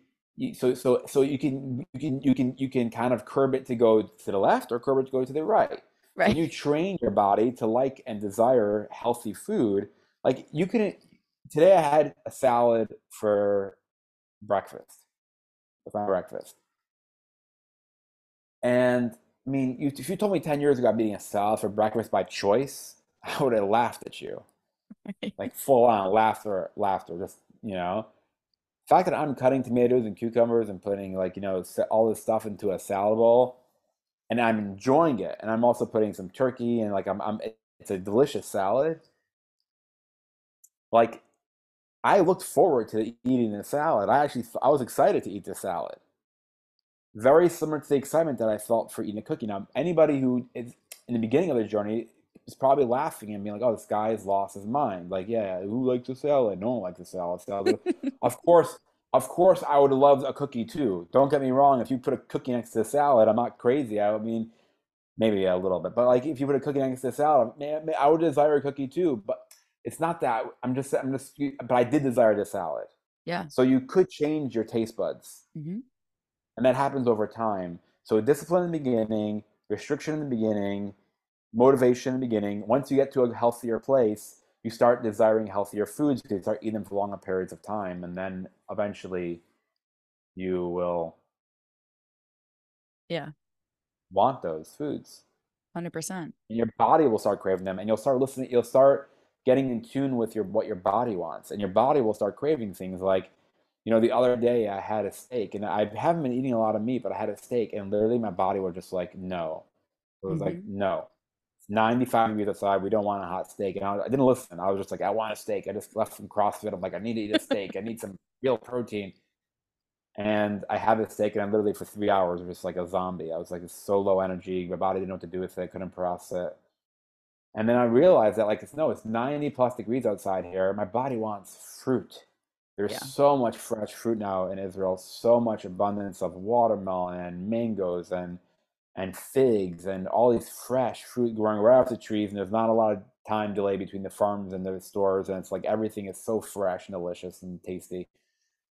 so so so you can you can you can you can kind of curb it to go to the left or curb it to go to the right. Right. you train your body to like and desire healthy food. Like you can today I had a salad for breakfast. With my breakfast. And I mean, you, if you told me 10 years ago I'm eating a salad for breakfast by choice, I would have laughed at you. like full on laughter, laughter. Just you know, the fact that I'm cutting tomatoes and cucumbers and putting like you know all this stuff into a salad bowl, and I'm enjoying it, and I'm also putting some turkey and like I'm, I'm it's a delicious salad. Like, I looked forward to eating the salad. I actually I was excited to eat the salad. Very similar to the excitement that I felt for eating a cookie. Now, anybody who is in the beginning of their journey is probably laughing and being like, "Oh, this guy has lost his mind." Like, yeah, who likes a salad? No one likes a salad. salad. of course, of course, I would love a cookie too. Don't get me wrong. If you put a cookie next to the salad, I'm not crazy. I mean, maybe a little bit, but like if you put a cookie next to the salad, man, I would desire a cookie too. But it's not that. I'm just, I'm just, but I did desire the salad. Yeah. So you could change your taste buds, mm-hmm. and that happens over time. So discipline in the beginning, restriction in the beginning, motivation in the beginning. Once you get to a healthier place, you start desiring healthier foods because you start eating them for longer periods of time, and then eventually, you will, yeah, want those foods. Hundred percent. And your body will start craving them, and you'll start listening. You'll start getting in tune with your what your body wants, and your body will start craving things like you know, the other day I had a steak and I haven't been eating a lot of meat, but I had a steak and literally my body was just like, no. It was mm-hmm. like, no. 95 degrees outside. We don't want a hot steak. And I, I, didn't listen. I was just like, I want a steak. I just left from CrossFit. I'm like, I need to eat a steak. I need some real protein. And I had the steak, and I literally for three hours was just like a zombie. I was like so low energy. My body didn't know what to do with it. I couldn't process it. And then I realized that like it's no, it's 90 plus degrees outside here. My body wants fruit. There's yeah. so much fresh fruit now in Israel. So much abundance of watermelon and mangoes and and figs and all these fresh fruit growing right off the trees and there's not a lot of time delay between the farms and the stores and it's like everything is so fresh and delicious and tasty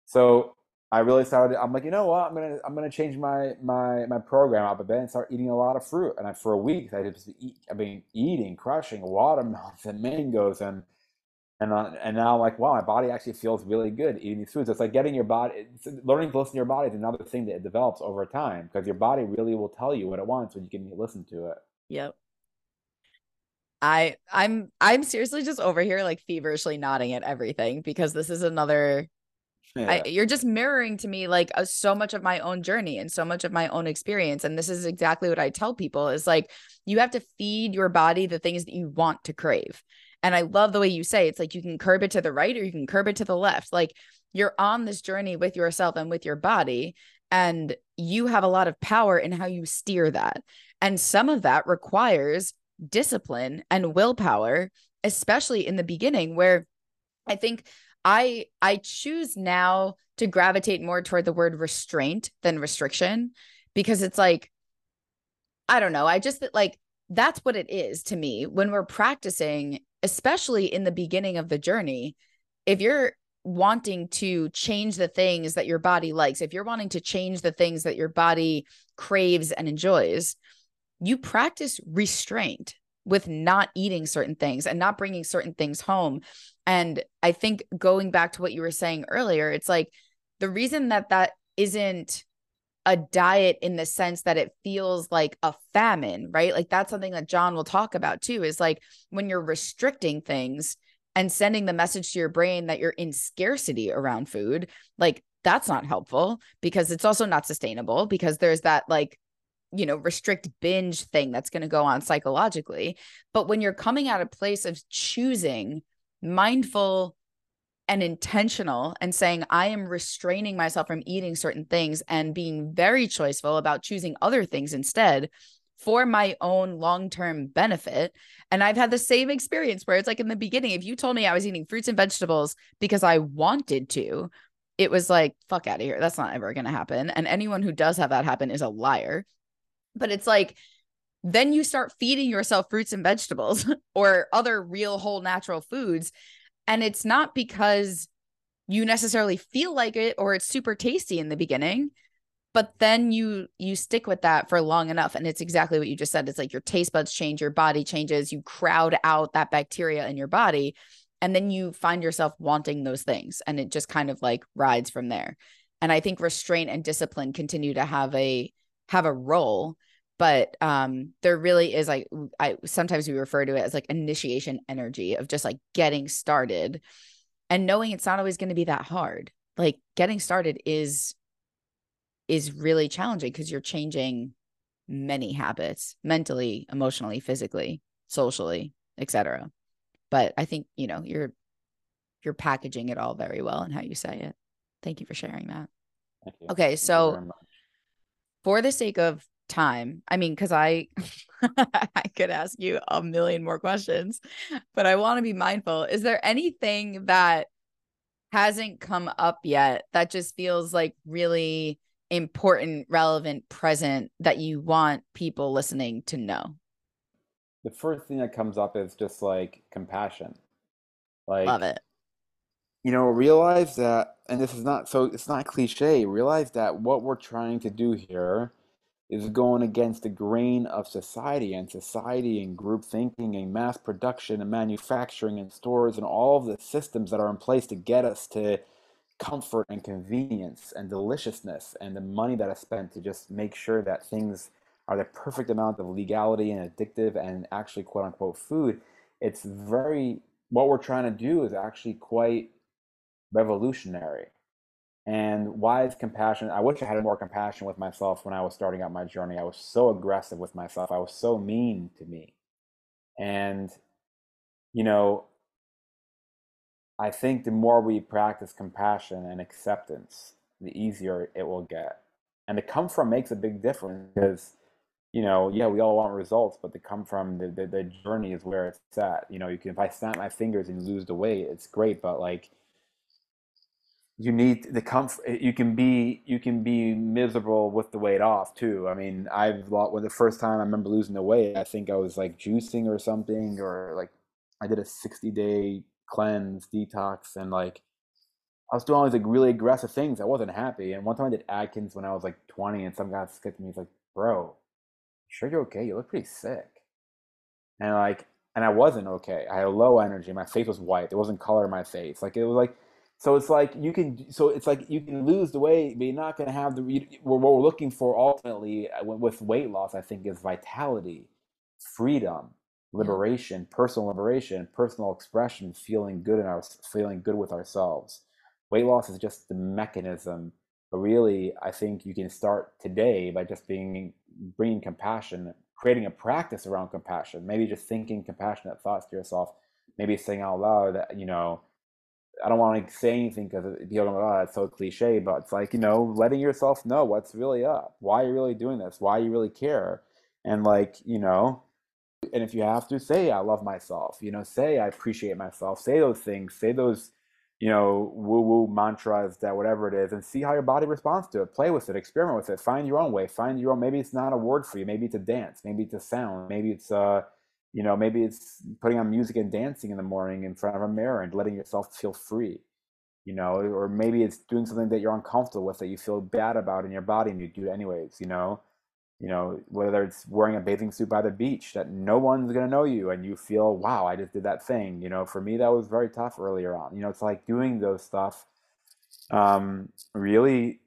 so i really started i'm like you know what i'm gonna i'm gonna change my my my program up a bit and start eating a lot of fruit and I, for a week i just eat i mean eating crushing watermelons and mangoes and and uh, and now I'm like, wow, my body actually feels really good eating these foods. It's like getting your body, learning to listen to your body is another thing that it develops over time because your body really will tell you what it wants when you can listen to it. Yep. I I'm I'm seriously just over here like feverishly nodding at everything because this is another yeah. I, you're just mirroring to me like a, so much of my own journey and so much of my own experience and this is exactly what I tell people is like you have to feed your body the things that you want to crave and I love the way you say it's like you can curb it to the right or you can curb it to the left. Like you're on this journey with yourself and with your body, and you have a lot of power in how you steer that. And some of that requires discipline and willpower, especially in the beginning, where I think I I choose now to gravitate more toward the word restraint than restriction because it's like I don't know. I just like that's what it is to me when we're practicing, especially in the beginning of the journey. If you're wanting to change the things that your body likes, if you're wanting to change the things that your body craves and enjoys, you practice restraint with not eating certain things and not bringing certain things home. And I think going back to what you were saying earlier, it's like the reason that that isn't a diet in the sense that it feels like a famine, right? Like that's something that Jon will talk about too is like when you're restricting things and sending the message to your brain that you're in scarcity around food, like that's not helpful because it's also not sustainable because there's that like you know restrict binge thing that's going to go on psychologically but when you're coming at a place of choosing mindful and intentional and saying i am restraining myself from eating certain things and being very choiceful about choosing other things instead for my own long-term benefit. And i've had the same experience where it's like in the beginning if you told me i was eating fruits and vegetables because i wanted to it was like fuck out of here. That's not ever going to happen. And anyone who does have that happen is a liar. But it's like, then you start feeding yourself fruits and vegetables or other real whole natural foods. And it's not because you necessarily feel like it or it's super tasty in the beginning but then you you stick with that for long enough. And it's exactly what you just said. It's like your taste buds change your body changes you crowd out that bacteria in your body and then you find yourself wanting those things and it just kind of like rides from there. And i think restraint and discipline continue to have a have a role but um there really is like i sometimes we refer to it as like initiation energy of just like getting started and knowing it's not always going to be that hard. Like getting started is is really challenging because you're changing many habits mentally emotionally physically socially etc but i think you know you're you're packaging it all very well and how you say it. Thank you for sharing that. Okay so for the sake of time. I mean, because I I could ask you a million more questions, but I want to be mindful. Is there anything that hasn't come up yet that just feels like really important, relevant, present that you want people listening to know? The first thing that comes up is just like compassion. Like love it. You know, realize that and this is not so it's not cliche, realize that what we're trying to do here is going against the grain of society and society and group thinking and mass production and manufacturing and stores and all of the systems that are in place to get us to comfort and convenience and deliciousness and the money that is spent to just make sure that things are the perfect amount of legality and addictive and actually quote unquote food it's very what we're trying to do is actually quite revolutionary and is compassion? I wish I had more compassion with myself when I was starting out my journey. I was so aggressive with myself. I was so mean to me. And, you know, I think the more we practice compassion and acceptance, the easier it will get. And the come from makes a big difference because, you know, yeah, we all want results, but the come from the, the, the journey is where it's at. You know, you can, if I snap my fingers and lose the weight, it's great, but like, you need the comfort you can be you can be miserable with the weight off too. I mean i've lost when the first time i remember losing the weight i think i was like juicing or something or like i did a 60 day cleanse detox and like i was doing all these like really aggressive things. I wasn't happy. And one time i did atkins when i was like 20 and some guy to me he's like bro sure you're okay? You look pretty sick. And like and i wasn't okay. I had low energy. My face was white. There wasn't color in my face. Like it was like so it's like you can, so it's like you can lose the weight, but you're not going to have the. What we're looking for ultimately uh, with weight loss, I think, is vitality, freedom, liberation, personal liberation, personal expression, feeling good in our, feeling good with ourselves. Weight loss is just the mechanism, but really, I think you can start today by just being bringing compassion, creating a practice around compassion. Maybe just thinking compassionate thoughts to yourself. Maybe saying out loud that you know I don't want to say anything because people are like, oh, that's so cliche, but it's like, you know, letting yourself know what's really up, why you're really doing this, why you really care. And like, you know, and if you have to say, I love myself, you know, say, I appreciate myself, say those things, say those, you know, woo woo mantras that whatever it is, and see how your body responds to it. Play with it, experiment with it, find your own way, find your own. Maybe it's not a word for you. Maybe it's a dance. Maybe it's a sound. Maybe it's uh, you know, maybe it's putting on music and dancing in the morning in front of a mirror and letting yourself feel free. You know, or maybe it's doing something that you're uncomfortable with that you feel bad about in your body and you do it anyways. You know, you know, whether it's wearing a bathing suit by the beach that no one's going to know you and you feel, wow, I just did that thing. You know, for me, that was very tough earlier on. You know, it's like doing those stuff um, really,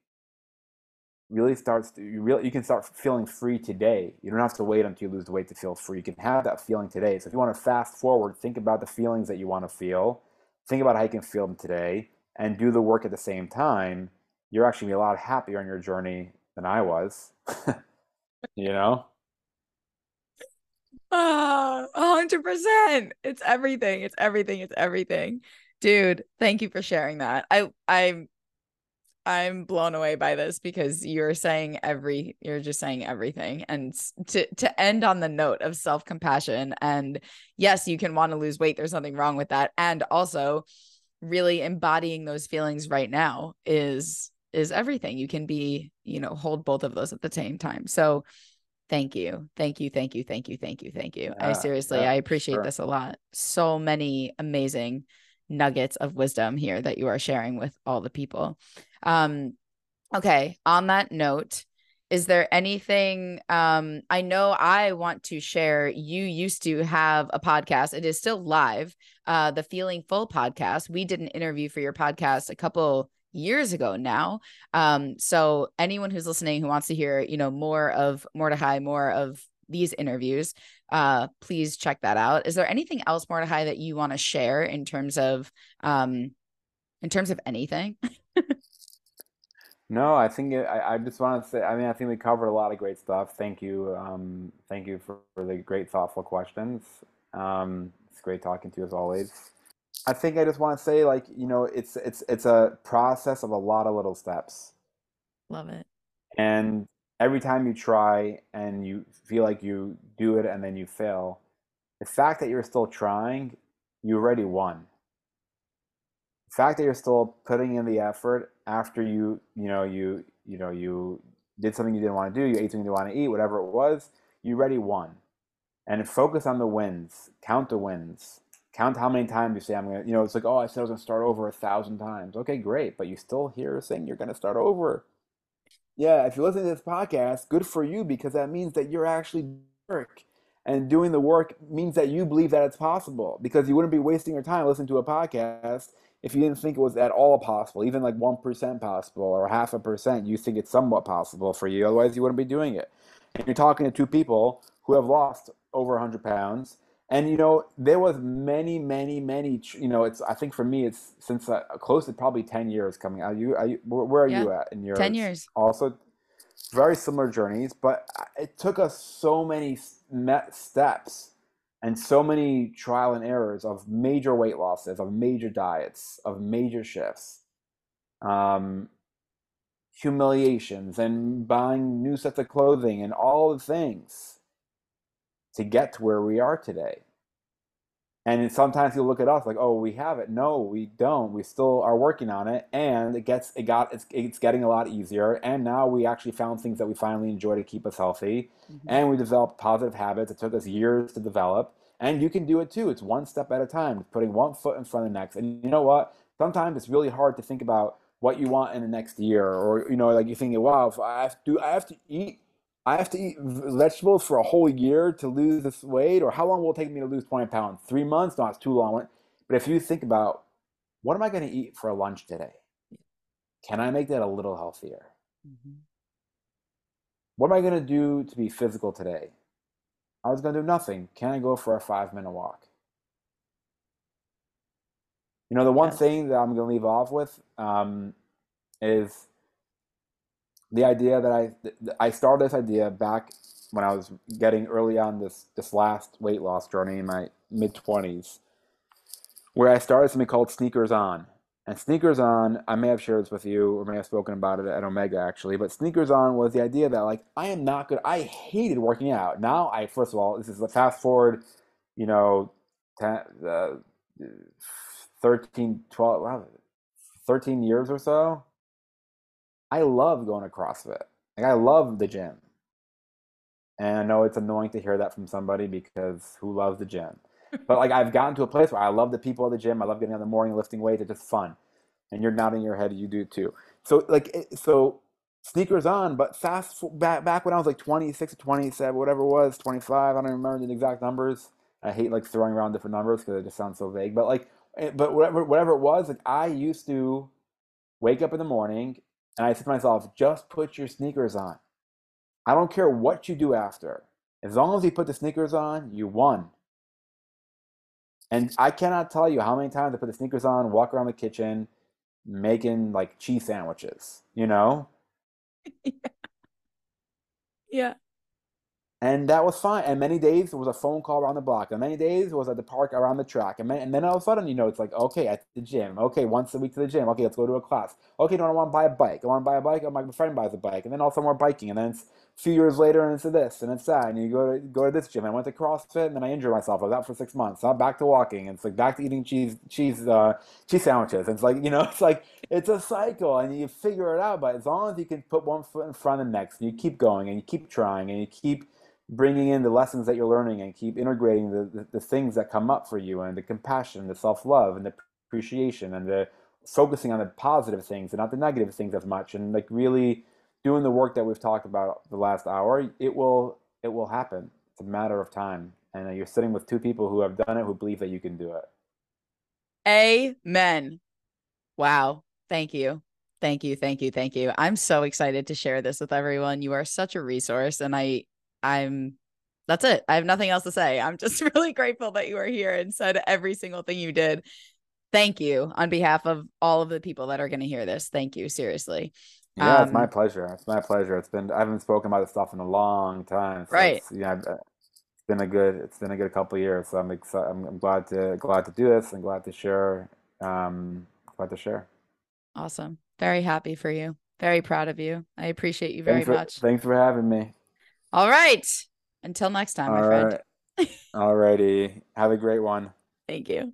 really starts to, you really, you can start feeling free today. You don't have to wait until you lose the weight to feel free. You can have that feeling today. So if you want to fast forward, think about the feelings that you want to feel, think about how you can feel them today and do the work at the same time. You're actually be a lot happier on your journey than I was. you know? Ah, hundred percent. It's everything. It's everything. It's everything. Dude, thank you for sharing that. I I'm I'm blown away by this because you're saying every you're just saying everything and to to end on the note of self-compassion and yes, you can want to lose weight, there's nothing wrong with that and also really embodying those feelings right now is is everything. You can be, you know, hold both of those at the same time. So thank you. Thank you. Thank you. Thank you. Thank you. Thank you. Yeah, I seriously, yeah, I appreciate sure. this a lot. So many amazing nuggets of wisdom here that you are sharing with all the people. Um, okay. On that note, is there anything um, i know i want to share you used to have a podcast it is still live uh, the feeling full podcast we did an interview for your podcast a couple years ago now. Um, so anyone who's listening who wants to hear, you know, more of Mordechai, more of these interviews, uh, please check that out. Is there anything else, Mordechai, that you want to share in terms of um in terms of anything? no, I think it, I, I just want to say, I mean, I think we covered a lot of great stuff. Thank you. Um, thank you for, for the great, thoughtful questions. Um, it's great talking to you as always. I think I just want to say, like, you know, it's it's it's a process of a lot of little steps. Love it. And every time you try and you feel like you do it and then you fail, the fact that you're still trying, you already won. The fact that you're still putting in the effort after you, you know, you you know, you did something you didn't want to do, you ate something you didn't want to eat, whatever it was, you already won. And focus on the wins, count the wins count how many times you say I'm gonna. You know, it's like, oh, I said I was gonna start over a thousand times. Okay, great, but you still hear saying you're gonna start over. Yeah, if you're listening to this podcast, good for you because that means that you're actually work. And doing the work means that you believe that it's possible because you wouldn't be wasting your time listening to a podcast if you didn't think it was at all possible, even like 1% possible or half a percent. You think it's somewhat possible for you, otherwise, you wouldn't be doing it. And you're talking to two people who have lost over 100 pounds and you know there was many many many you know it's i think for me it's since uh, close to probably 10 years coming are you, are you where are yeah. you at in your 10 years also very similar journeys but it took us so many steps and so many trial and errors of major weight losses of major diets of major shifts um, humiliations and buying new sets of clothing and all the things to get to where we are today. And sometimes you look at us like, oh, we have it. No, we don't. We still are working on it, and it gets it got it's, it's getting a lot easier. And now we actually found things that we finally enjoy to keep us healthy, mm-hmm. and we developed positive habits. It took us years to develop, and you can do it too. It's one step at a time, putting one foot in front of the next. And you know what? Sometimes it's really hard to think about what you want in the next year, or you know, like you're thinking, wow, if I have to, I have to eat I have to eat vegetables for a whole year to lose this weight, or how long will it take me to lose 20 pounds? Three months? No, it's too long. But if you think about what am I going to eat for lunch today? Can I make that a little healthier? Mm-hmm. What am I going to do to be physical today? I was going to do nothing. Can I go for a five minute walk? You know, the one yes. thing that I'm going to leave off with um, is the idea that I I started this idea back when I was getting early on this this last weight loss journey in my mid twenties, where I started something called Sneakers On. And Sneakers On, I may have shared this with you, or may have spoken about it at Omega actually. But Sneakers On was the idea that like I am not good. I hated working out. Now I first of all, this is a fast forward, you know, 10, uh, 13, 12, 13 years or so, I love going to CrossFit. Like I love the gym. And I know it's annoying to hear that from somebody because who loves the gym? but like I've gotten to a place where I love the people at the gym. I love getting in the morning, lifting weights. It's just fun. And you're nodding your head, you do too. So like so sneakers on, but fast back back when I was like 26 or 27, whatever it was, 25, I don't remember the exact numbers. I hate like throwing around different numbers because it just sounds so vague. But like, eh, but whatever whatever it was, like I used to wake up in the morning and I said to myself, just put your sneakers on. I don't care what you do after. As long as you put the sneakers on, you won. And I cannot tell you how many times I put the sneakers on, walk around the kitchen, making like cheese sandwiches, you know? yeah. yeah. And that was fine. And many days there was a phone call around the block. And many days it was at the park around the track. And, and then all of a sudden, you know, it's like, okay, at the gym. Okay, once a week to the gym. Okay, let's go to a class. Okay, no, I want to buy a bike. I want to buy a bike. Oh, my friend buys a bike. And then also more biking. And then it's a few years later and it's this and it's that. And you go to go to this gym. I went to CrossFit and then I injured myself. I was out for six months. I'm back to walking. And it's like back to eating cheese cheese uh, cheese sandwiches. And it's like, you know, it's like it's a cycle and you figure it out. But as long as you can put one foot in front of the next and you keep going and you keep trying and you keep bringing in the lessons that you're learning and keep integrating the, the, the things that come up for you and the compassion, the self love, and the appreciation, and the focusing on the positive things and not the negative things as much, and like really doing the work that we've talked about the last hour, it will it will happen. It's a matter of time, and uh, you're sitting with two people who have done it, who believe that you can do it. Amen. Wow. Thank you. Thank you. Thank you. Thank you. I'm so excited to share this with everyone. You are such a resource. And I I'm that's it. I have nothing else to say. I'm just really grateful that you are here and said every single thing you did. Thank you on behalf of all of the people that are going to hear this. Thank you. Seriously. Yeah, um, it's my um, pleasure. It's my pleasure. It's been I haven't spoken about this stuff in a long time. So right. yeah, it's been a good it's been a good couple years. So I'm excited. I'm, I'm, glad to glad to do this and glad to share. Um, glad to share. Awesome. Very happy for you. Very proud of you. I appreciate you very thanks for, much. Thanks for having me. All right. Until next time, All my friend. All righty. Have a great one. Thank you.